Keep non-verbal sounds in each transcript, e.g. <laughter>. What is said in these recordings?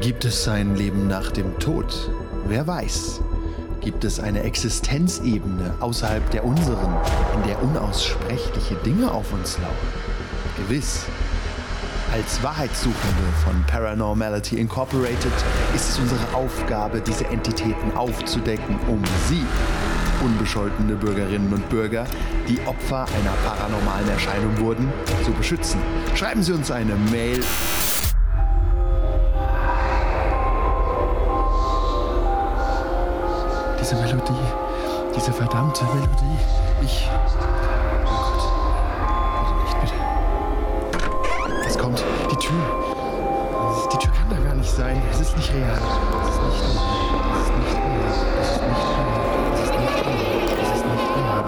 Gibt es ein Leben nach dem Tod? Wer weiß. Gibt es eine Existenzebene außerhalb der unseren, in der unaussprechliche Dinge auf uns lauern? Gewiss. Als Wahrheitssuchende von Paranormality Incorporated ist es unsere Aufgabe, diese Entitäten aufzudecken, um sie, unbescholtene Bürgerinnen und Bürger, die Opfer einer paranormalen Erscheinung wurden, zu beschützen. Schreiben Sie uns eine Mail diese verdammte Melodie. Ich. Oh Gott. Bitte nicht, bitte. Es kommt. Die Tür. Die Tür kann da gar nicht sein. Es ist nicht real. Es ist nicht real. Es ist nicht real. Es ist nicht real. Es ist nicht real. Es ist nicht real.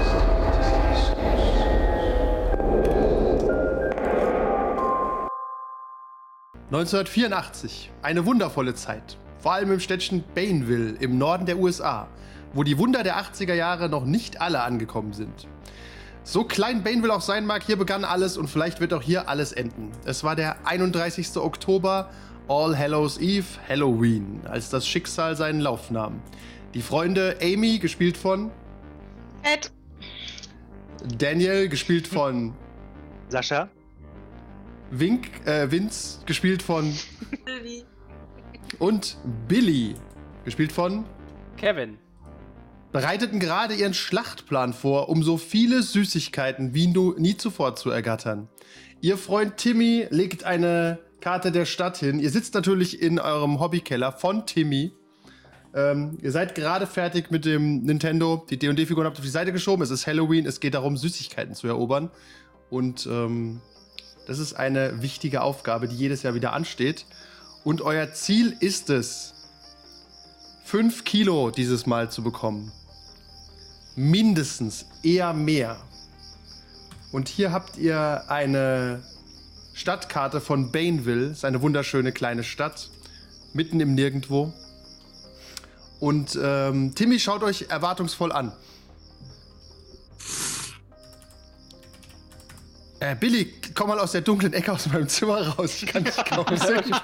Es ist nicht 1984. Eine wundervolle Zeit. Vor allem im Städtchen Bainville im Norden der USA, wo die Wunder der 80er Jahre noch nicht alle angekommen sind. So klein Bainville auch sein mag, hier begann alles und vielleicht wird auch hier alles enden. Es war der 31. Oktober, All Hallows Eve, Halloween, als das Schicksal seinen Lauf nahm. Die Freunde Amy, gespielt von Ed. Daniel, gespielt von Sascha. Wink, äh, Vince, gespielt von Sylvie. Und Billy, gespielt von Kevin. bereiteten gerade ihren Schlachtplan vor, um so viele Süßigkeiten wie nu- nie zuvor zu ergattern. Ihr Freund Timmy legt eine Karte der Stadt hin. Ihr sitzt natürlich in eurem Hobbykeller von Timmy. Ähm, ihr seid gerade fertig mit dem Nintendo. Die D&D-Figuren habt ihr auf die Seite geschoben. Es ist Halloween. Es geht darum, Süßigkeiten zu erobern. Und ähm, das ist eine wichtige Aufgabe, die jedes Jahr wieder ansteht. Und euer Ziel ist es, 5 Kilo dieses Mal zu bekommen. Mindestens, eher mehr. Und hier habt ihr eine Stadtkarte von Bainville. Ist eine wunderschöne kleine Stadt. Mitten im Nirgendwo. Und ähm, Timmy schaut euch erwartungsvoll an. Äh, Billy, komm mal aus der dunklen Ecke aus meinem Zimmer raus. Ich kann dich kaum sehen. <laughs>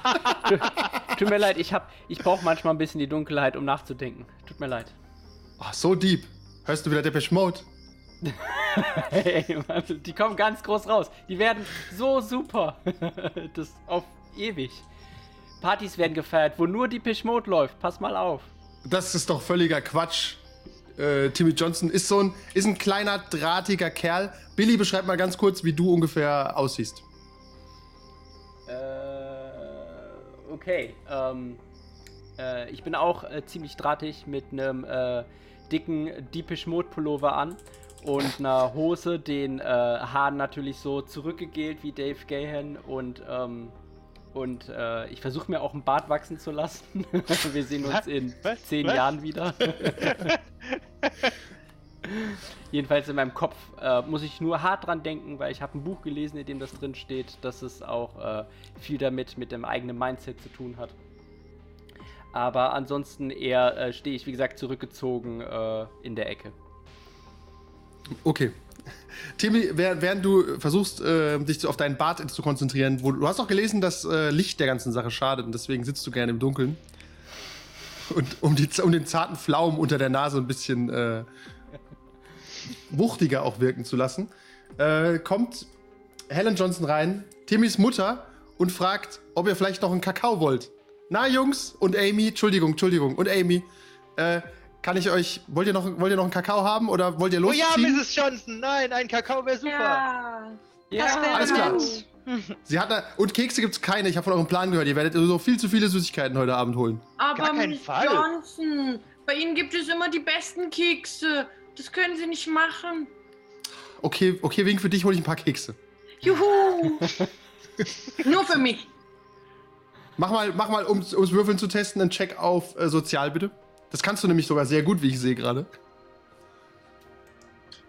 Tut mir leid, ich, hab- ich brauche manchmal ein bisschen die Dunkelheit, um nachzudenken. Tut mir leid. Oh, so deep. Hörst du wieder Depeche Mode? <laughs> Hey, Mann, die kommen ganz groß raus. Die werden so super. <laughs> das auf ewig. Partys werden gefeiert, wo nur die Mode läuft. Pass mal auf. Das ist doch völliger Quatsch. Äh, Timmy Johnson ist so ein, ist ein kleiner, drahtiger Kerl. Billy, beschreib mal ganz kurz, wie du ungefähr aussiehst. Äh, okay. Ähm, äh, ich bin auch äh, ziemlich drahtig mit einem äh, dicken Deepish Mode Pullover an und einer Hose, den äh, Haaren natürlich so zurückgegelt wie Dave Gahan und ähm, und äh, ich versuche mir auch einen Bart wachsen zu lassen. <laughs> Wir sehen uns in Was? zehn Was? Jahren wieder. <laughs> <laughs> Jedenfalls in meinem Kopf äh, muss ich nur hart dran denken, weil ich habe ein Buch gelesen, in dem das drin steht, dass es auch äh, viel damit mit dem eigenen Mindset zu tun hat. Aber ansonsten eher äh, stehe ich, wie gesagt, zurückgezogen äh, in der Ecke. Okay. <laughs> Timmy, während, du versuchst, äh, dich auf deinen Bart zu konzentrieren, wo, du hast auch gelesen, dass äh, Licht der ganzen Sache schadet und deswegen sitzt du gerne im Dunkeln. Und um, die, um den zarten Pflaumen unter der Nase ein bisschen äh, wuchtiger auch wirken zu lassen, äh, kommt Helen Johnson rein, Timmys Mutter, und fragt, ob ihr vielleicht noch einen Kakao wollt. Na, Jungs und Amy, Entschuldigung, Entschuldigung, und Amy, äh, kann ich euch, wollt ihr noch, wollt ihr noch einen Kakao haben oder wollt ihr Oh ja, losziehen? Mrs. Johnson, nein, ein Kakao wäre super. Ja. Ja, alles klar. nett. <laughs> Sie hat da, und Kekse gibt's keine. Ich habe von eurem Plan gehört. Ihr werdet so viel zu viele Süßigkeiten heute Abend holen. Aber Gar keinen Miss Fall. Johnson, bei Ihnen gibt es immer die besten Kekse. Das können Sie nicht machen. Okay, okay, Wink, für dich hole ich ein paar Kekse. Juhu! <laughs> Nur für mich. Mach mal, mach mal, um ums Würfeln zu testen, einen Check auf äh, Sozial, bitte. Das kannst du nämlich sogar sehr gut, wie ich sehe gerade.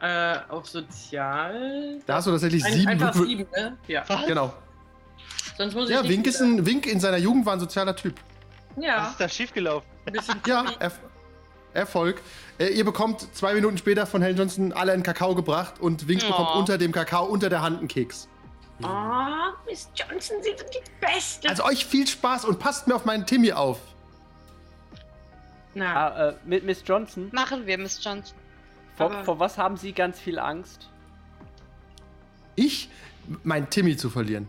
Äh, auf Sozial. Da hast du tatsächlich Ein, sieben einfach Würfel- sieben, ne? Ja. Was? Genau. Sonst muss ich Ja, nicht Wink ist ein Wink in seiner Jugend war ein sozialer Typ. Was Ja, ist da schiefgelaufen? ein bisschen Ja. Erf Erfolg. Äh, ihr bekommt zwei Minuten später von Helen Johnson alle einen Kakao gebracht und Wink Oh. bekommt unter dem Kakao unter der Hand einen Keks. Oh, Miss Johnson, Sie sind die Beste. Also euch viel Spaß und passt mir auf meinen Timmy auf. Na, Ah, äh, mit Miss Johnson, Machen wir, Miss Johnson. Vor, vor was haben Sie ganz viel Angst? Ich, mein Timmy zu verlieren.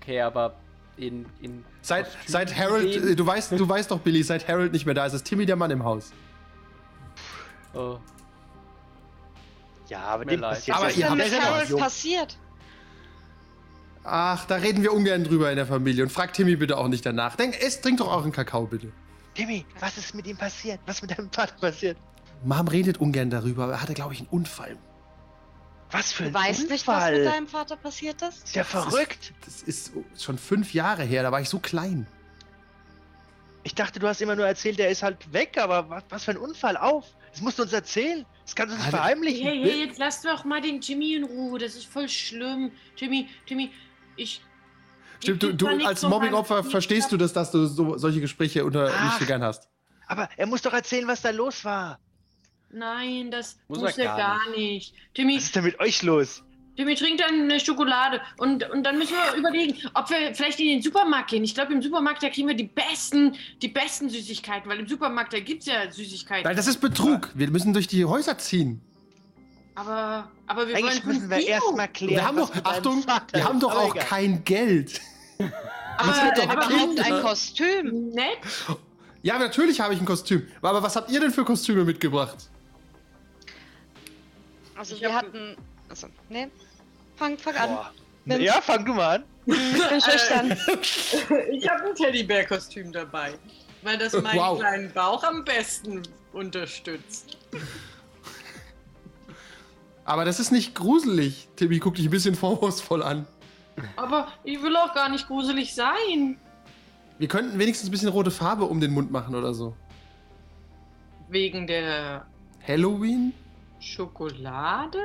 Okay, aber in. in Seit, Kostüm- seit Harold, du weißt, du weißt doch, Billy, seit Harold nicht mehr da ist, ist Timmy der Mann im Haus. Oh, Ja, aber dem leid. passiert Aber mit ist ja noch Harold passiert? Ach, da reden wir ungern drüber in der Familie. Und frag Timmy bitte auch nicht danach. Denk, es, trink doch auch einen Kakao, bitte. Timmy, was ist mit ihm passiert? Was mit deinem Vater passiert? Mom redet ungern darüber, aber er hatte, glaube ich, einen Unfall. Was für Du ein weißt nicht, was Unfall. mit deinem Vater passiert ist? Ist ja verrückt. Das ist schon fünf Jahre her, da war ich so klein. Ich dachte, du hast immer nur erzählt, der ist halt weg, aber was, was für ein Unfall auf? Das musst du uns erzählen. Das kannst du nicht Ah, der- verheimlichen. hey, hey, jetzt lasst doch mal den Jimmy in Ruhe. Das ist voll schlimm. Jimmy, Jimmy, ich. Stimmt, du, ich du nicht als Mobbingopfer verstehst du das, dass du so, solche Gespräche unter nicht Ach. so gern hast. Aber er muss doch erzählen, was da los war. Nein, das Muss muss, er gar gar nicht. Jimmy, Was ist denn mit euch los? Jimmy trinkt dann eine Schokolade. Und, und dann müssen wir überlegen, ob wir vielleicht in den Supermarkt gehen. Ich glaube, im Supermarkt, da kriegen wir die besten, die besten Süßigkeiten. Weil im Supermarkt, da gibt es ja Süßigkeiten. Nein, das ist Betrug. Wir müssen durch die Häuser ziehen. aber, aber wir Eigentlich wollen müssen wir erstmal klären. wir haben doch, Achtung, wir haben doch auch egal. kein Geld. Aber, Das wird doch aber Kinder. ein Kostüm. nett. Ja, natürlich habe ich ein Kostüm. Aber was habt ihr denn für Kostüme mitgebracht? Also Ich wir hab- hatten. Also, ne? Fang, fang an. Ja, fang du mal an. Ich bin schüchtern. <laughs> Ich habe ein Teddybär-Kostüm dabei. Weil das meinen Wow. kleinen Bauch am besten unterstützt. Aber das ist nicht gruselig. Timmy guckt dich ein bisschen vorwurfsvoll an. Aber ich will auch gar nicht gruselig sein. Wir könnten wenigstens ein bisschen rote Farbe um den Mund machen oder so. Wegen der Halloween? Schokolade?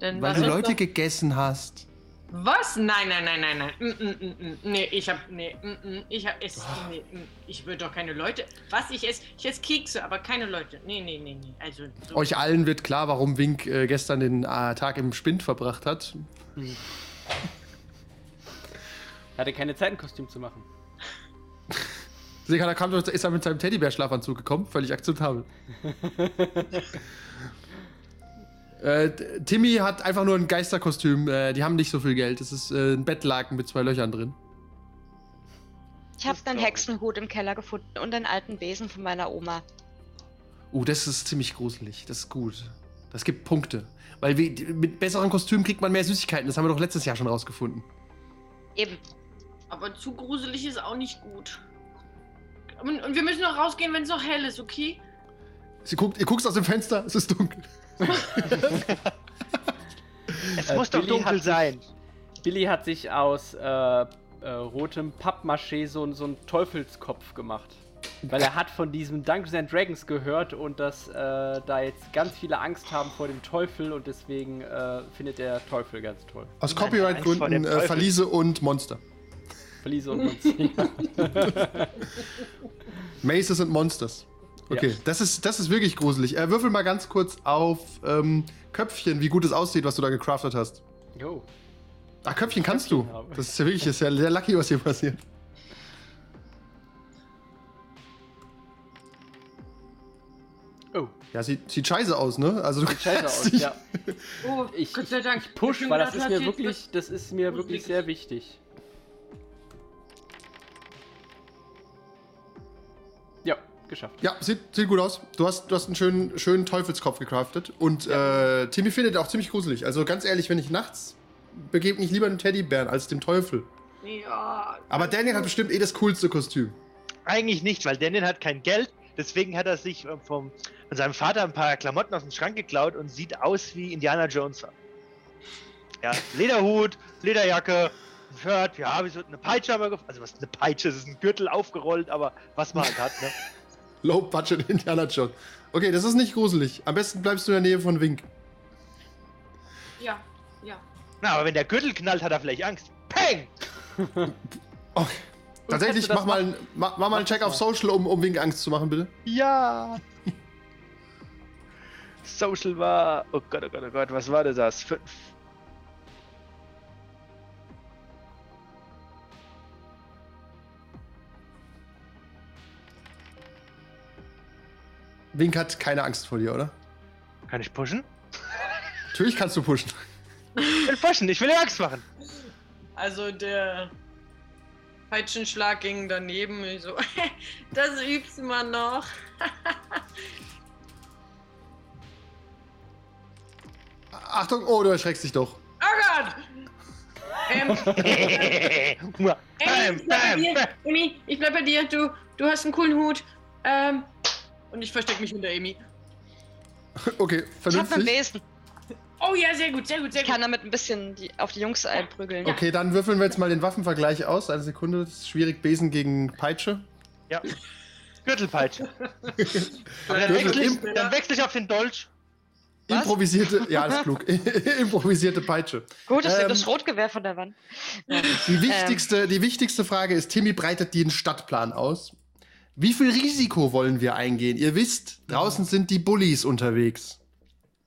Dann Weil du Leute doch- gegessen hast. Was? Nein, nein, nein, nein, nein. Mm, mm, mm. Nee, ich hab. Nee, ich hab. Es, nee, mm. Ich würde doch keine Leute. Was? Ich esse. Ich esse Kekse, aber keine Leute. Nee, nee, nee, nee. Also. So. Euch allen wird klar, warum Wink äh, gestern den äh, Tag im Spind verbracht hat. er hatte keine Zeit, ein Kostüm zu machen. <laughs> Deswegen kam, ist er mit seinem Teddybär-Schlafanzug gekommen. Völlig akzeptabel. <laughs> äh, Timmy hat einfach nur ein Geisterkostüm. Äh, die haben nicht so viel Geld. Es ist äh, ein Bettlaken mit zwei Löchern drin. Ich habe Das einen. Hexenhut im Keller gefunden und einen alten Besen von meiner Oma. Uh, das ist ziemlich gruselig. Das ist gut. Das gibt Punkte. Weil wir, mit besseren Kostümen kriegt man mehr Süßigkeiten. Das haben wir doch letztes Jahr schon rausgefunden. Eben. Aber zu gruselig ist auch nicht gut. Und, und wir müssen noch rausgehen, wenn es noch hell ist, okay? Sie guckt, ihr guckt aus dem Fenster, es ist dunkel. Es Äh, muss doch Billy dunkel hat sich- sein. Billy hat sich aus äh, äh, rotem Pappmaché so, so einen Teufelskopf gemacht. Weil er hat von diesem Dungeons and Dragons gehört und dass äh, da jetzt ganz viele Angst haben vor dem Teufel und deswegen äh, findet er Teufel ganz toll. Aus Copyright-Gründen äh. Verliese und Monster. Verliese und Monster. <laughs> Maces und Monsters. Okay, Ja. das, ist, das ist wirklich gruselig. Äh, würfel mal ganz kurz auf ähm, Köpfchen, wie gut es aussieht, was du da gecraftet hast. Jo. Ah, Köpfchen kannst du. Habe. Das ist ja wirklich ist ja sehr lucky, was hier passiert. Oh, Ja, sieht, sieht scheiße aus, ne? Also du sieht scheiße aus, ja. Oh, Ich, Gott sei Dank. ich push, weil das ist mir wirklich, das ist mir wirklich sehr wichtig. Geschafft. Ja, sieht, sieht gut aus. Du hast, du hast einen schönen, schönen Teufelskopf gecraftet. Und äh, Timmy findet er auch ziemlich gruselig. Also ganz ehrlich, wenn ich nachts begebe mich lieber einem Teddybären als dem Teufel. Ja. Aber Daniel hat bestimmt eh das coolste Kostüm. Eigentlich nicht, weil Daniel hat kein Geld. Deswegen hat er sich äh, vom, von seinem Vater ein paar Klamotten aus dem Schrank geklaut und sieht aus wie Indiana Jones. Ja, Lederhut, Lederjacke, ein Shirt, ja, wie so eine Peitsche haben wir gef- Also was ist eine Peitsche? Das ist ein Gürtel aufgerollt, aber was man halt hat, ne? <laughs> Low Budget Indiana Jones. Okay, das ist nicht gruselig. Am besten bleibst du in der Nähe von Wink. Ja, ja. Na, aber wenn der Gürtel knallt, hat er vielleicht Angst. Peng! <laughs> Okay. Tatsächlich, mach mal, einen- mach, mach mal einen Check auf Social, um, um Wink Angst zu machen, bitte. Ja! <laughs> Social war. Oh Gott, oh Gott, oh Gott, was war denn das? Fünf. Wink hat keine Angst vor dir, oder? Kann ich pushen? Natürlich kannst du pushen. Ich will pushen, ich will dir Angst machen. Also der Peitschenschlag ging daneben. Ich so, <laughs> das übst man noch. <laughs> Achtung, oh, du erschreckst dich doch. Oh Gott! Ähm. <laughs> Amy, Bam, ich bleib bei bam, dir. ich bleib bei dir. Du, du hast einen coolen Hut. Ähm, und ich versteck mich hinter Amy. Okay, Ich hab vernünftig. Besen. Oh ja, sehr gut, sehr gut, sehr Ich gut. kann damit ein bisschen die, auf die Jungs einprügeln. Okay, dann würfeln wir jetzt mal den Waffenvergleich aus. Eine Sekunde, das ist schwierig. Besen gegen Peitsche. Ja. Gürtelpeitsche. <laughs> Dann Gürtel wechsle, ich, dann wechsle ich auf den Dolch. Was? Improvisierte, ja, alles klug. <laughs> Improvisierte Peitsche. Gut, ich Ähm, ähm, das Schrotgewehr von der Wand. Ja. Die wichtigste, die wichtigste Frage ist, Timmy breitet den Stadtplan aus. Wie viel Risiko wollen wir eingehen? Ihr wisst, draußen sind die Bullies unterwegs.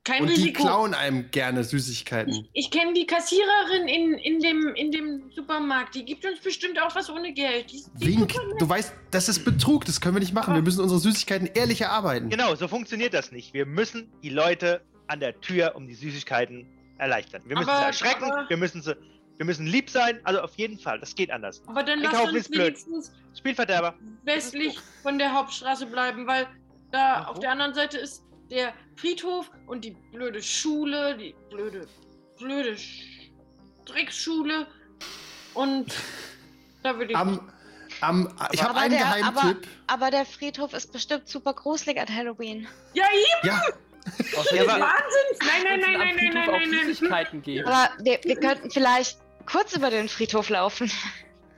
Kein Und die Risiko. klauen einem gerne Süßigkeiten. Ich, ich kenne die Kassiererin in, in, dem, in dem Supermarkt. Die gibt uns bestimmt auch was ohne Geld. Die, die Wink, du weißt, das ist Betrug, das können wir nicht machen. Wir müssen unsere Süßigkeiten ehrlich erarbeiten. Genau, so funktioniert das nicht. Wir müssen die Leute an der Tür um die Süßigkeiten erleichtern. Wir müssen Aber- sie erschrecken, aber- wir müssen sie, wir müssen lieb sein. Also auf jeden Fall, das geht anders. Aber dann lass uns ist blöd. wenigstens Spielverderber. westlich von der Hauptstraße bleiben, weil da Warum? auf der anderen Seite ist der Friedhof und die blöde Schule, die blöde, blöde Sch- Drecksschule. Und <laughs> da würde ich. Am, am, ich habe Aber einen der- Geheimtipp. Aber der Friedhof ist bestimmt super gruselig an Halloween. ja, eben, Ja, Außerdem Ja, aber- Wahnsinn! Nein, nein, nein, nein, nein, nein, nein, nein. Geben. Aber wir, wir könnten vielleicht kurz über den Friedhof laufen.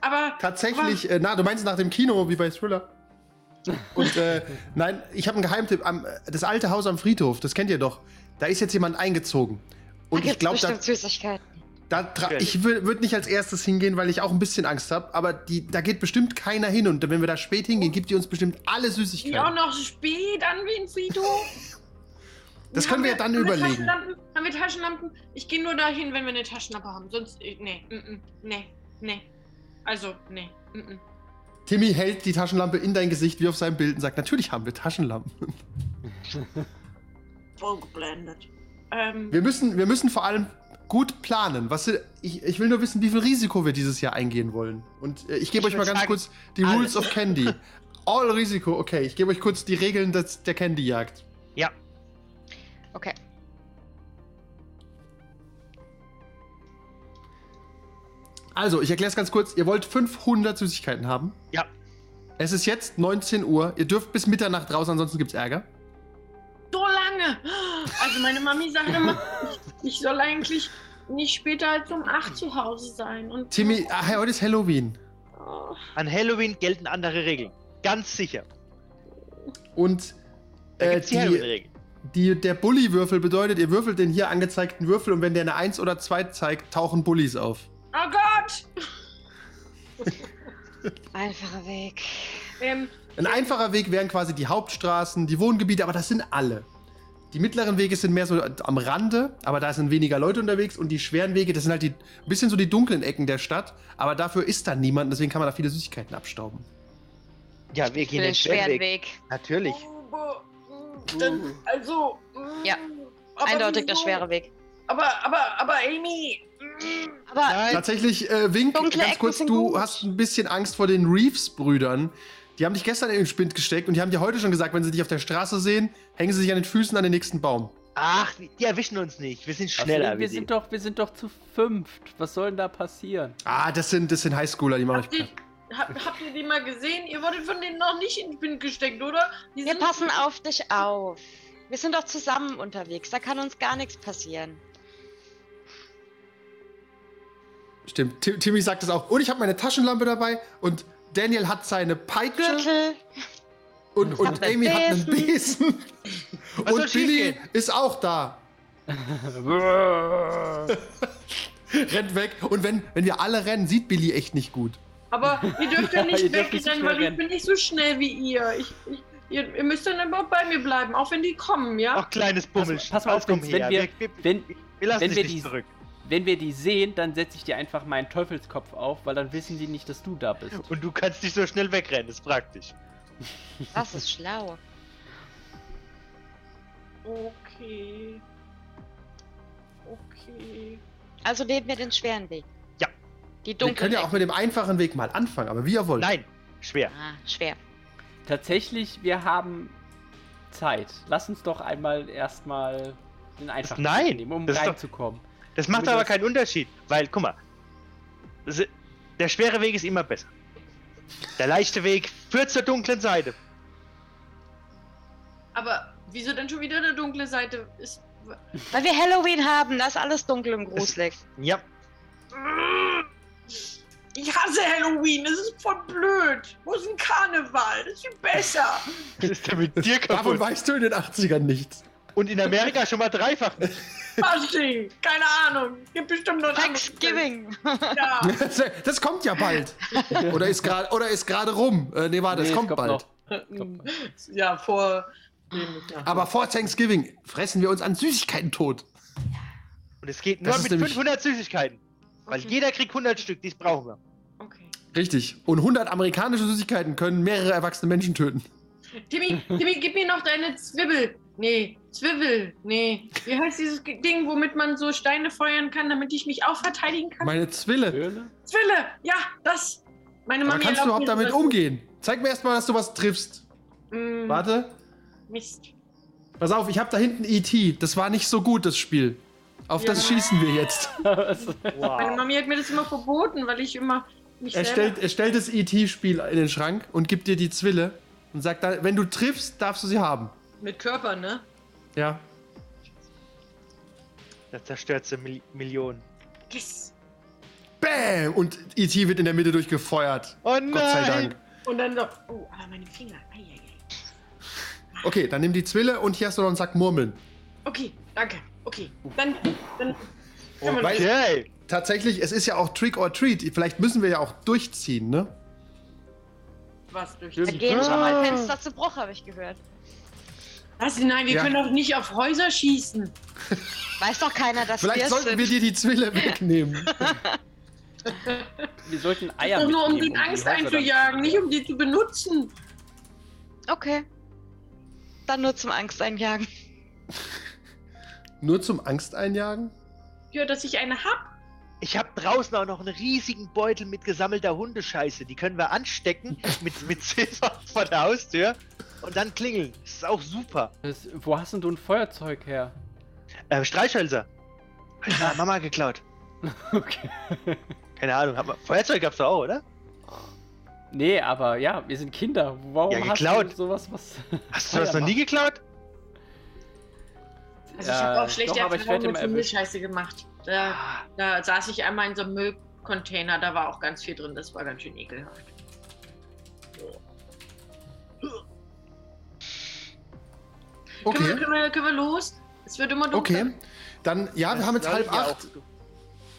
Aber tatsächlich, äh, na, du meinst nach dem Kino, wie bei Thriller. Und äh, <laughs> nein, ich habe einen Geheimtipp. Am, das alte Haus am Friedhof, das kennt ihr doch. Da ist jetzt jemand eingezogen. Und da ich glaube, da, bestimmt Süßigkeiten. da ich würde nicht als erstes hingehen, weil ich auch ein bisschen Angst habe. Aber die, da geht bestimmt keiner hin. Und wenn wir da spät hingehen, gibt die uns bestimmt alle Süßigkeiten. noch spät an wie ein Friedhof. <laughs> Das können wir ja dann haben überlegen. Taschenlampen? Haben wir Taschenlampen? Ich gehe nur dahin, wenn wir eine Taschenlampe haben. Sonst, äh, nee, mm, mm, nee, nee. Also, nee, mm, mm. Timmy hält die Taschenlampe in dein Gesicht wie auf seinem Bild und sagt: Natürlich haben wir Taschenlampen. <laughs> Voll geblendet. Ähm, Wir müssen, wir müssen vor allem gut planen. Was, ich, ich will nur wissen, wie viel Risiko wir dieses Jahr eingehen wollen. Und äh, ich gebe euch mal ganz sagen, kurz die alles. Rules of Candy. <laughs> All Risiko, okay. Ich gebe euch kurz die Regeln des, der Candy-Jagd. Ja. Okay. Also, ich erkläre es ganz kurz. Ihr wollt 500 Süßigkeiten haben. Ja. Es ist jetzt 19 Uhr. Ihr dürft bis Mitternacht raus, ansonsten gibt's Ärger. so lange! Also, meine Mami sagt immer, ich, soll eigentlich nicht später als um 8 zu Hause sein. Und Timmy, ach, heute ist Halloween. Oh, An Halloween gelten andere Regeln. Ganz sicher. Und äh, die die, Halloween-Regeln. Die, der Bully-Würfel bedeutet, ihr würfelt den hier angezeigten Würfel und wenn der eine 1 oder 2 zeigt, tauchen Bullies auf. oh Gott! <laughs> Einfacher Weg. Ähm, Ein einfacher Weg wären quasi die Hauptstraßen, die Wohngebiete, aber das sind alle. Die mittleren Wege sind mehr so am Rande, aber da sind weniger Leute unterwegs und die schweren Wege, das sind halt die ein bisschen so die dunklen Ecken der Stadt, aber dafür ist da niemand, deswegen kann man da viele Süßigkeiten abstauben. Ja, wir gehen den schweren Weg. Natürlich. aber, mm, dann, also. mm, Ja, Eindeutig der schwere Weg. Aber, aber, aber, Amy. mm, Aber Nein, Tatsächlich, äh, Wink, Dunkle ganz kurz, du gut. hast ein bisschen Angst vor den Reeves-Brüdern. Die haben dich gestern in den Spind gesteckt und die haben dir heute schon gesagt, wenn sie dich auf der Straße sehen, hängen sie sich an den Füßen an den nächsten Baum. ach, die erwischen uns nicht. Wir sind schneller. Außerdem, wir, sind doch, wir sind doch zu fünft. Was soll denn da passieren? Ah, das sind, das sind Highschooler, die machen euch platt. Hab, habt ihr die mal gesehen? Ihr wurdet von denen noch nicht in den Wind gesteckt, oder? Die wir passen auf dich auf. Wir sind doch zusammen unterwegs. Da kann uns gar nichts passieren. Stimmt, Tim, Timmy sagt es auch. Und ich habe meine Taschenlampe dabei und Daniel hat seine Peitsche Gürtel. und, und Amy hat einen Besen. Besen. Was und Billy ist auch da. <laughs> Rennt weg. Und wenn, wenn wir alle rennen, sieht Billy echt nicht gut. Aber <laughs> ihr dürft ja Ja, nicht ihr dürft nicht so wegrennen, weil ich bin nicht so schnell wie ihr. Ich, ich, ihr, ihr müsst dann aber bei mir bleiben, auch wenn die kommen, ja? Ach, kleines Bummel. Pass- pass mal auf, komm wenn her. wir- wir, Wenn, wir lassen wenn dich wir nicht die- zurück. wenn wir die sehen, dann setze ich dir einfach meinen Teufelskopf auf, weil dann wissen die nicht, dass du da bist. Und du kannst nicht so schnell wegrennen, das ist praktisch. <laughs> Das ist schlau. Okay. Okay. Also nehmen wir den schweren Weg. Die Wir dunklen können ja auch mit dem einfachen Weg mal anfangen, aber wie ihr wollt. Nein, schwer. Ah, schwer. Tatsächlich, wir haben Zeit. Lass uns doch einmal erstmal den einfachen Nein, Weg nehmen, um das doch- reinzukommen. Das macht Damit aber keinen Unterschied, weil, guck mal, der schwere Weg ist immer besser. Der leichte Weg führt zur dunklen Seite. Aber wieso denn schon wieder eine dunkle Seite? Ist. Weil wir Halloween haben, da ist alles dunkel und gruselig. Ja, Ich hasse Halloween, das ist voll blöd. Wo ist ein Karneval? Das ist viel besser. <laughs> das ist ja mit dir Davon kaputt. weißt du in den 80ern nichts. Und in Amerika schon mal dreifach. Fasching, <laughs> keine Ahnung. Gibt bestimmt noch Thanksgiving. Ja. Das, <laughs> das kommt ja bald. Oder ist gerade oder ist gerade rum. Äh, nee, warte, Nee, es es kommt, kommt bald. noch. ja, vor. Aber vor Thanksgiving fressen wir uns an Süßigkeiten tot. Und es geht Das nur mit nämlich- 500 Süßigkeiten. Weil Okay. jeder kriegt 100 Stück, die brauchen wir. Okay. Richtig. Und 100 amerikanische Süßigkeiten können mehrere erwachsene Menschen töten. Timmy, Timmy, gib mir noch deine Zwiebel. Nee, Zwiebel. Nee. Wie heißt dieses Ding, womit man so Steine feuern kann, damit ich mich auch verteidigen kann? Meine Zwille. Höhle? Zwille! Ja, das. Meine Mami kannst du überhaupt damit umgehen? Zeig mir erstmal, dass du was triffst. Mm, Warte. Mist. Pass auf, ich habe da hinten E.T. Das war nicht so gut, das Spiel. Auf das Ja. schießen wir jetzt. <laughs> Meine Wow. Mami hat mir das immer verboten, weil ich immer mich Er stellt, er stellt das E.T.-Spiel in den Schrank und gibt dir die Zwille und sagt dann, wenn du triffst, darfst du sie haben. Mit Körper, ne? Ja. Das zerstört sie Mil Millionen. Yes. Bäm! Und E.T. wird in der Mitte durchgefeuert. Oh nein! Gott sei Dank. Und dann so... Oh, aber meine Finger. Eieiei. Okay, dann nimm die Zwille und hier hast du noch einen Sack Murmeln. Okay, danke. Okay, dann... dann Okay. Tatsächlich, es ist ja auch Trick or Treat. Vielleicht müssen wir ja auch durchziehen, ne? was durch... Da gehen schon mal Fenster zu Bruch, habe ich gehört. Was? Nein, wir Ja. können doch nicht auf Häuser schießen. Weiß doch keiner, dass Vielleicht wir es sollten sind. wir dir die Zwille <laughs> wegnehmen. Wir sollten Eier Doch nur um die Angst dann einzujagen, zu nicht um die zu benutzen. Okay. Dann nur zum Angst einjagen. Nur zum Angst einjagen? Ja, dass ich eine hab. Ich habe draußen auch noch einen riesigen Beutel mit gesammelter Hundescheiße. Die können wir anstecken <laughs> mit, mit Silber vor der Haustür und dann klingeln. Das ist auch super. Das, wo hast denn du ein Feuerzeug her? Ähm, Streichhölzer. Hab ich Mama geklaut. <laughs> Okay. Keine Ahnung. Hab, Feuerzeug gab's doch auch, oder? Nee, aber ja, wir sind Kinder. Warum Ja, hast geklaut. du sowas, was... Hast du das noch nie geklaut? Also ich habe auch Äh, schlechte doch, Erfahrungen mit. Müllscheiße gemacht. Da, da saß ich einmal in so einem Müllcontainer, da war auch ganz viel drin, das war ganz schön ekelhaft. Können, wir, Okay. können, wir, können wir los? Es wird immer dunkler. Okay. Dann, ja, wir haben jetzt halb acht. auch.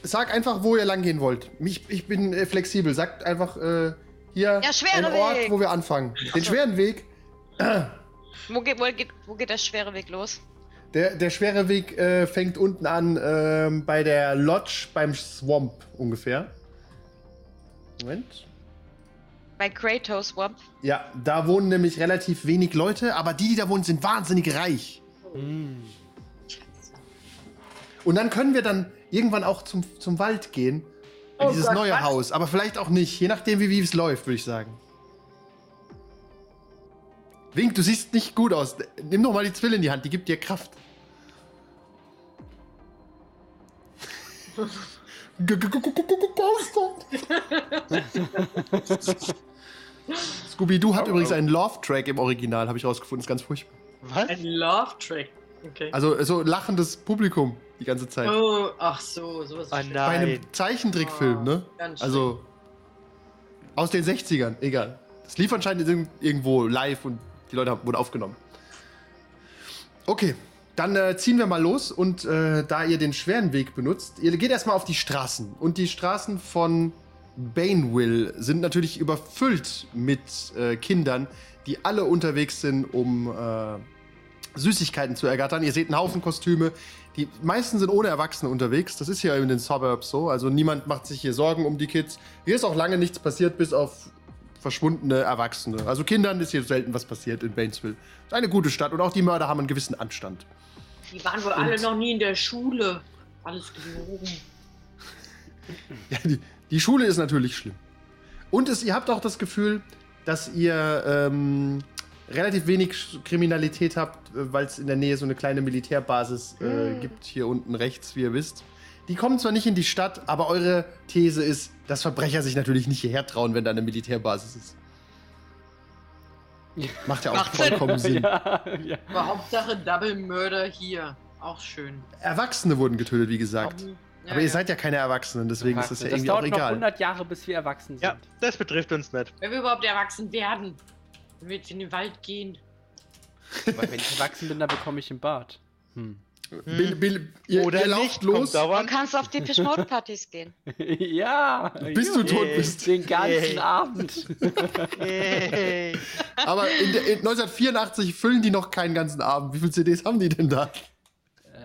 Sag einfach, wo ihr lang gehen wollt. Ich, ich bin äh, flexibel. Sagt einfach äh, hier Ja, einen Ort, Weg. wo wir anfangen. Den schweren Weg. Wo geht, wo, geht, wo geht der schwere Weg los? Der, der schwere Weg äh, fängt unten an ähm, bei der Lodge beim Swamp ungefähr. Moment. Bei Kratos Swamp. Ja, da wohnen nämlich relativ wenig Leute, aber die, die da wohnen, sind wahnsinnig reich. Hm. Und dann können wir dann irgendwann auch zum, zum Wald gehen. In Oh dieses Gott, neue was? Haus. Aber vielleicht auch nicht. Je nachdem, wie wie es läuft, würde ich sagen. Wink, du siehst nicht gut aus. Nimm doch mal die Zwille in die Hand, die gibt dir Kraft. <laughs> Scooby-Doo hat übrigens einen Love-Track im Original, habe ich rausgefunden. Ist ganz furchtbar. Was? Ein Love-Track. Okay. Also so lachendes Publikum die ganze Zeit. Oh, ach so, sowas. ist Oh schlecht. Bei einem nein. Zeichentrickfilm, Oh, ne? ganz Also aus den 60ern, egal. Das lief anscheinend irg- irgendwo live und die Leute haben- wurden aufgenommen. Okay, dann äh, ziehen wir mal los und äh, da ihr den schweren Weg benutzt, ihr geht erstmal auf die Straßen. Und die Straßen von Baneville sind natürlich überfüllt mit äh, Kindern, die alle unterwegs sind, um äh, Süßigkeiten zu ergattern. Ihr seht einen Haufen Kostüme. Die meisten sind ohne Erwachsene unterwegs. Das ist hier in den Suburbs so. Also niemand macht sich hier Sorgen um die Kids. Hier ist auch lange nichts passiert, bis auf verschwundene Erwachsene. Also Kindern ist hier selten was passiert in Bainesville. Ist eine gute Stadt und auch die Mörder haben einen gewissen Anstand. Die waren wohl alle noch nie in der Schule. Alles gelogen. Ja, die, die Schule ist natürlich schlimm. Und es, ihr habt auch das Gefühl, dass ihr ähm, relativ wenig Kriminalität habt, äh, weil es in der Nähe so eine kleine Militärbasis äh, gibt, hier unten rechts, wie ihr wisst. Die kommen zwar nicht in die Stadt, aber eure These ist, dass Verbrecher sich natürlich nicht hierher trauen, wenn da eine Militärbasis ist. Macht ja auch Macht Sinn. vollkommen Sinn. <laughs> ja, ja. Aber Hauptsache Double Murder hier. Auch schön. Erwachsene wurden getötet, wie gesagt. Ja, aber ihr seid ja keine Erwachsenen, deswegen ist das ja das irgendwie auch dauert noch egal. 100 Jahre, bis wir erwachsen sind. Ja, das betrifft uns nicht. Wenn wir überhaupt erwachsen werden. Wenn wir jetzt in den Wald gehen. Aber wenn ich erwachsen bin, dann bekomme ich einen Bart. Hm. Bill, Bill, ihr, Oder ihr lauft nicht, los. Man kannst auf die Mode-Partys gehen. <laughs> ja. Bis du tot bist. Den ganzen. Abend. Aber in der, in 1984 füllen die noch keinen ganzen Abend. Wie viele CDs haben die denn da?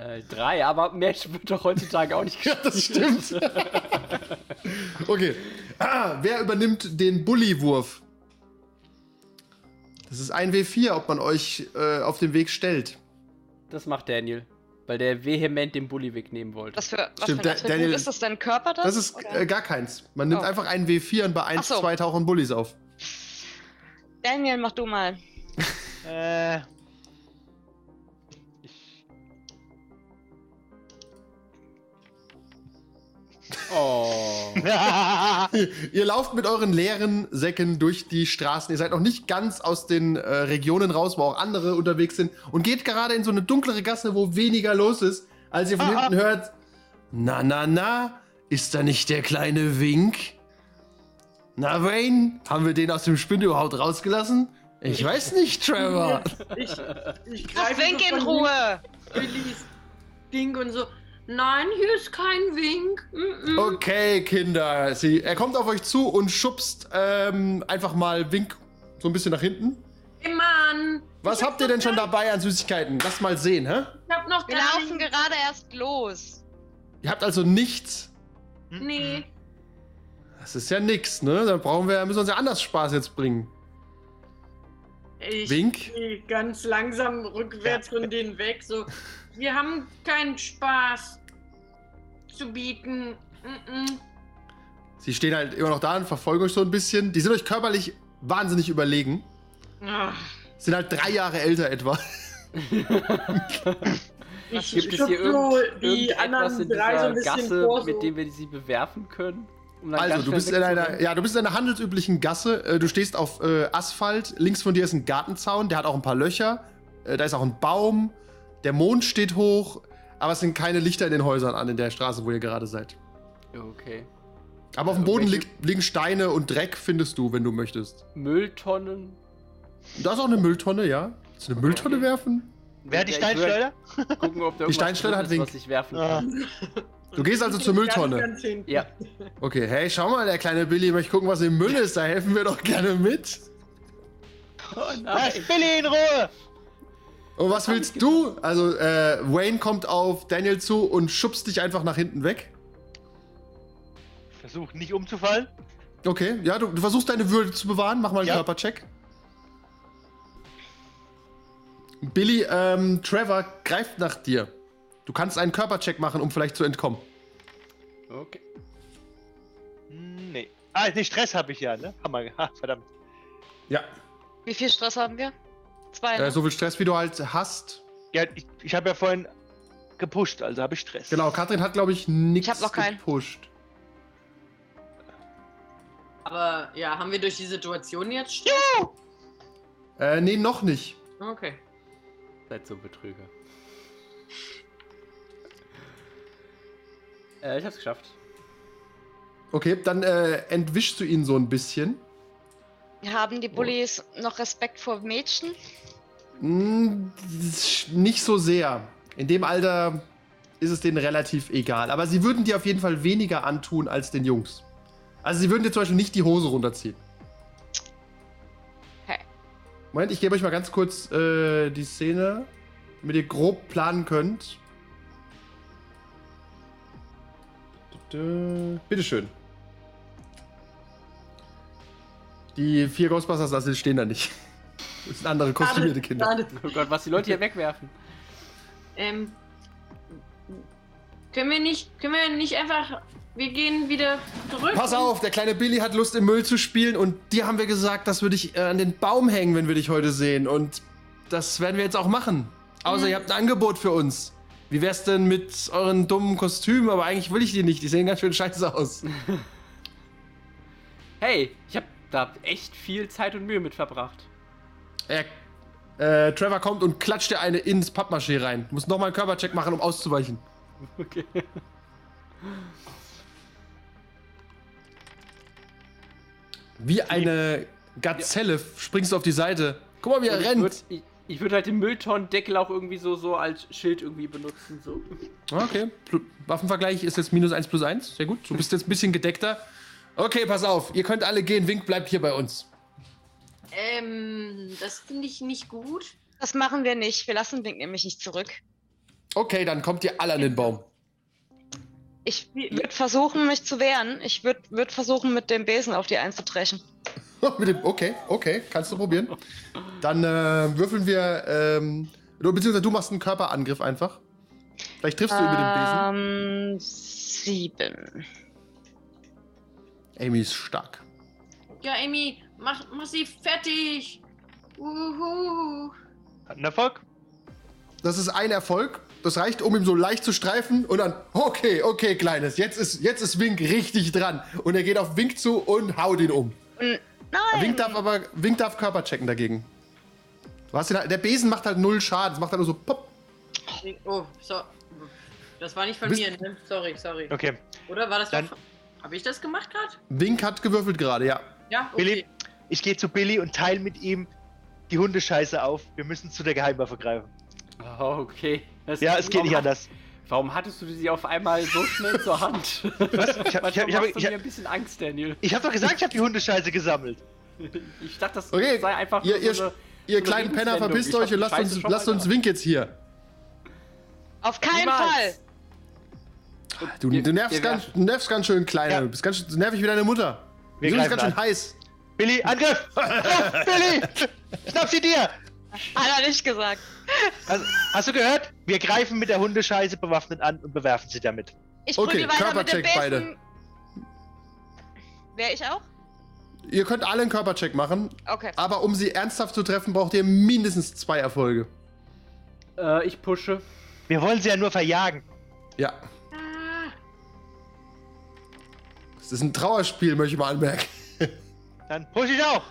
äh, drei, aber mehr wird doch heutzutage auch nicht <laughs> Ja, das stimmt. okay. Ah, wer übernimmt den Bullywurf? Das ist ein W4, ob man euch äh, auf den Weg stellt. Das macht Daniel. Weil der vehement den Bulli wegnehmen wollte. Was für, was Stimmt, für ein Attribut Daniel- ist das denn? Körper das? Das ist äh, gar keins. Man nimmt Oh. einfach einen W4 und bei 1, Ach so. 2 tauchen Bullies auf. Daniel, mach du mal. Äh, Oh. <laughs> Ihr, lauft mit euren leeren Säcken durch die Straßen. Ihr seid noch nicht ganz aus den äh, Regionen raus, wo auch andere unterwegs sind. Und geht gerade in so eine dunklere Gasse, wo weniger los ist, als ihr von Ah, hinten hört: Na, na, na, ist da nicht der kleine Wink? Na, Wayne, haben wir den aus dem Spind überhaupt rausgelassen? Ich weiß nicht, Trevor. Ich, ich greife Wink in Ruhe. Billys Ding und so. Nein, hier ist kein Wink. Mm -mm. Okay, Kinder. Sie, er kommt auf euch zu und schubst ähm, einfach mal Wink so ein bisschen nach hinten. Hey Mann. Was habt ihr denn schon dabei an Süßigkeiten? Lass mal sehen, hä? Ich hab noch Wir laufen nicht. gerade erst los. Ihr habt also nichts. Nee. Das ist ja nix, ne? Dann brauchen wir, müssen wir uns ja anders Spaß jetzt bringen. Ich Wink? ganz langsam rückwärts von denen weg. So, <laughs> wir haben keinen Spaß zu bieten. Mm -mm. Sie stehen halt immer noch da und verfolgen euch so ein bisschen. Die sind euch körperlich wahnsinnig überlegen. Ach, Sind halt drei Jahre älter etwa. <laughs> ich Gibt es schub hier so irgend, die irgendetwas anderen in drei so dieser ein bisschen Gasse, vor. mit So. dem wir sie bewerfen können? Um Also, du bist in einer, ja, du bist in einer handelsüblichen Gasse. Äh, Du stehst auf äh, Asphalt. Links von dir ist ein Gartenzaun, der hat auch ein paar Löcher. Äh, Da ist auch ein Baum. Der Mond steht hoch. Aber es sind keine Lichter in den Häusern an in der Straße, wo ihr gerade seid. Okay. Aber auf dem Boden Irgendwelche- li liegen Steine und Dreck, findest du, wenn du möchtest. Mülltonnen? Da ist auch eine Mülltonne, ja. Willst du eine Mülltonne werfen? wer hat die Steinschleuder? <laughs> Gucken, ob da Die Steinschleuder hat Wink. was ich werfen Ah. kann. Du gehst also zur Mülltonne. Ganz, ganz hinten. Ja. Okay, hey, schau mal, der kleine Billy möchte gucken, was im Müll ist. Da helfen wir doch gerne mit. Oh Lass nein. Billy in Ruhe! Und was willst du? Also, äh, Wayne kommt auf Daniel zu und schubst dich einfach nach hinten weg. Versuch nicht umzufallen. Okay, ja, du, du versuchst deine Würde zu bewahren. Mach mal einen Ja. Körpercheck. Billy, ähm, Trevor greift nach dir. Du kannst einen Körpercheck machen, um vielleicht zu entkommen. Okay. Hm, Nee. Ah, nee, Stress habe ich ja, ne? Hammer. Ha, verdammt. Ja. Wie viel Stress haben wir? Zwei. Äh, ne? so viel Stress, wie du halt hast. Ja, ich, ich habe ja vorhin gepusht, also habe ich Stress. Genau, Katrin hat, glaube ich, nichts Ich hab noch keinen. gepusht. Aber ja, haben wir durch die Situation jetzt Stress? Äh, nee, noch nicht. Okay. Seid so Betrüger. <laughs> Äh, ich hab's geschafft. Okay, dann äh, entwischst du ihn so ein bisschen. Haben die Bullies noch Respekt vor Mädchen? Hm, nicht so sehr. In dem Alter ist es denen relativ egal. Aber sie würden dir auf jeden Fall weniger antun als den Jungs. Also sie würden dir zum Beispiel nicht die Hose runterziehen. Okay. Moment, ich gebe euch mal ganz kurz äh, die Szene, damit ihr grob planen könnt. Bitteschön. Die vier Ghostbusters das stehen da nicht. Das sind andere kostümierte Kinder. Oh Gott, was die Leute hier wegwerfen. Ähm, können wir nicht, können wir nicht einfach, wir gehen wieder zurück? Pass auf, der kleine Billy hat Lust im Müll zu spielen und dir haben wir gesagt, dass wir dich äh, an den Baum hängen, wenn wir dich heute sehen. Und das werden wir jetzt auch machen. Außer ihr habt ein Angebot für uns. Wie wär's denn mit euren dummen Kostümen? Aber eigentlich will ich die nicht. Die sehen ganz schön scheiße aus. <laughs> Hey, ich hab da echt viel Zeit und Mühe mit verbracht. Er, äh, Trevor kommt und klatscht dir eine ins Pappmaché rein. Du musst nochmal einen Körpercheck machen, um auszuweichen. Okay. Wie eine Gazelle springst du auf die Seite. Guck mal, wie er ich rennt. würd- Ich, ich würde halt den Mülltonnendeckel auch irgendwie so, so als Schild irgendwie benutzen. So. Okay, Plu- Waffenvergleich ist jetzt minus 1 plus 1. Sehr gut. Du bist jetzt ein bisschen gedeckter. Okay, pass auf. Ihr könnt alle gehen. Wink bleibt hier bei uns. Ähm, das finde ich nicht gut. Das machen wir nicht. Wir lassen Wink nämlich nicht zurück. Okay, dann kommt ihr alle an den Baum. Ich würde versuchen, mich zu wehren. Ich würde würd versuchen, mit dem Besen auf die einzutrechen. <laughs> Mit dem, okay, okay, kannst du probieren. Dann äh, würfeln wir, ähm, du- beziehungsweise du machst einen Körperangriff einfach. Vielleicht triffst du ihn mit dem Besen. Ähm, sieben. Amy ist stark. Ja, Amy, mach, mach sie fertig. Uhu. Hat einen Erfolg? Das ist ein Erfolg. Das reicht, um ihm so leicht zu streifen und dann, okay, okay, Kleines, jetzt ist, jetzt ist Wink richtig dran. Und er geht auf Wink zu und haut ihn um. Nein! Wink darf aber, Wink darf Körper checken dagegen. Ihn, halt- der Besen macht halt null Schaden. Es macht halt nur so pop. Oh, so. Das war nicht von Bist- mir, ne? Sorry, sorry. Okay. Oder war das Dann- von... Habe ich das gemacht gerade? Wink hat gewürfelt gerade, ja. Ja, okay. Billy, ich gehe zu Billy und teile mit ihm die Hundescheiße auf. Wir müssen zu der Geheimwaffe greifen. Oh, okay. Das- Ja, es geht nicht anders. Warum hattest du sie auf einmal so schnell zur Hand? <laughs> Was? Ich hab- Manchmal ich hab- ich hab- hab- mir ein bisschen Angst, Daniel. Ich habe doch gesagt, ich habe die Hundescheiße gesammelt. <laughs> Ich dachte, das Okay, sei einfach ihr, nur ihr, so eine, ihr so eine kleinen Penner, verpisst euch und lasst uns, lasst uns. Wink jetzt hier. Auf keinen Niemals. Fall! Du, du, nervst ganz, du nervst ganz schön, Kleiner. Ja. Du bist ganz schön nervig wie deine Mutter. Wir du bist ganz schön an. heiß. Billy, Angriff! Oh, Billy! Schnapp sie dir! Hat er nicht gesagt. Also, hast du gehört? Wir greifen mit der Hundescheiße bewaffnet an und bewerfen sie damit. Ich Okay, prügel weiter mit dem Körpercheck beide. Wer ich auch? Ihr könnt alle einen Körpercheck machen, Okay. aber um sie ernsthaft zu treffen, braucht ihr mindestens zwei Erfolge. Äh, ich pushe. Wir wollen sie ja nur verjagen. Ja. Ah, Das ist ein Trauerspiel, möchte ich mal anmerken. Dann push ich auch.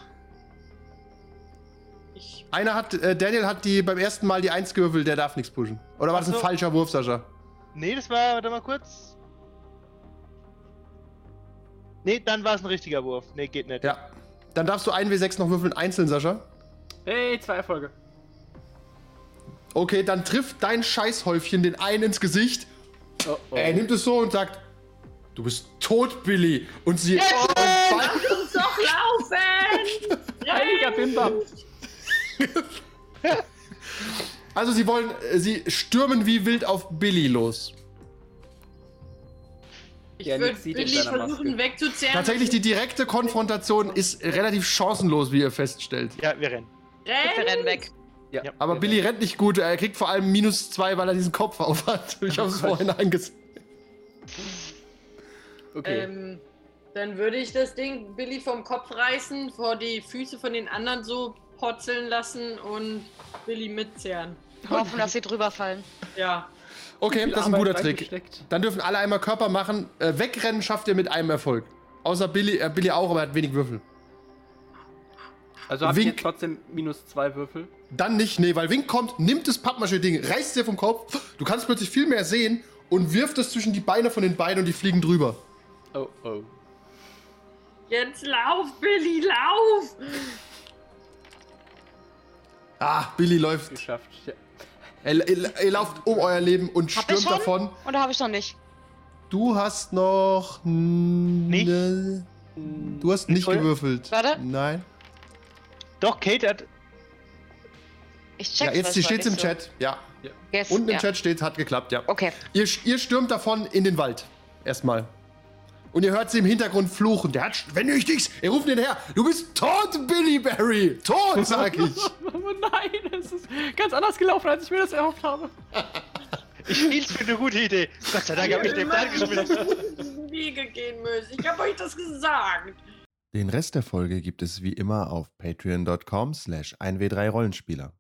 ich, Einer hat, äh, Daniel hat die beim ersten Mal die Eins gewürfelt, der darf nichts pushen. Oder war das ein falscher Wurf, Sascha? Nee, das war, warte mal kurz. Nee, dann war es ein richtiger Wurf. Nee, geht nicht. Ja. Dann darfst du 1W6 noch würfeln, einzeln, Sascha. Hey, zwei Erfolge. Okay, dann trifft dein Scheißhäufchen den einen ins Gesicht. Oh, oh. Er nimmt es so und sagt, du bist tot, Billy. Und sie... Jetzt! uns doch laufen! <laughs> Heiliger Bimbam. also sie wollen, äh, sie stürmen wie wild auf Billy los. Ich Ja, würde Billy versuchen Maske. wegzuzerren. Tatsächlich, die direkte Konfrontation ist relativ chancenlos, wie ihr feststellt. Ja, wir rennen. Wir Renn! rennen weg. Ja, Aber wir Billy rennt nicht gut. Er kriegt vor allem minus zwei, weil er diesen Kopf auf hat. <laughs> Ich habe es vorhin eingesehen. Okay. Ähm, dann würde ich das Ding Billy vom Kopf reißen, vor die Füße von den anderen so potzeln lassen und Billy mitzerren. Hoffen, dass sie drüber fallen. Ja. Okay, das ist ein Arbeit guter Trick. Dann dürfen alle einmal Körper machen. Äh, wegrennen schafft ihr mit einem Erfolg. Außer Billy, äh, Billy auch, aber er hat wenig Würfel. Also habe ich Wink. jetzt trotzdem minus zwei Würfel. Dann nicht, nee, weil Wink kommt, nimmt das Pappmaché-Ding, reißt es dir vom Kopf. Du kannst plötzlich viel mehr sehen und wirft es zwischen die Beine von den beiden und die fliegen drüber. Oh, oh. Jetzt lauf, Billy, lauf! Ah, Billy läuft. Geschafft. Ja. Er, ihr, ihr lauft um euer Leben und Hab stürmt ich schon? davon. Oder habe ich noch nicht? Du hast noch. Nicht? Ne, du hast nicht Nicole? gewürfelt. Warte. Nein. Doch, Kate hat. Ich check Ja, jetzt das steht mal im nicht so. Chat. Ja. Yes, Unten im ja. Chat steht, hat geklappt, ja. Okay. Ihr, ihr stürmt davon in den Wald. Erstmal. Und ihr hört sie im Hintergrund fluchen. Der hat, wenn du dich, er ruft den her. Du bist tot, Billy Barry. Tot, sag <laughs> ich. Oh nein, es ist ganz anders gelaufen, als ich mir das erhofft habe. Ich hielt's für eine gute Idee. Gott sei Dank habe ich den Plan geschmissen. Wege gehen müssen. Ich habe euch das gesagt. Den Rest der Folge gibt es wie immer auf patreon.com slash 1w3rollenspieler.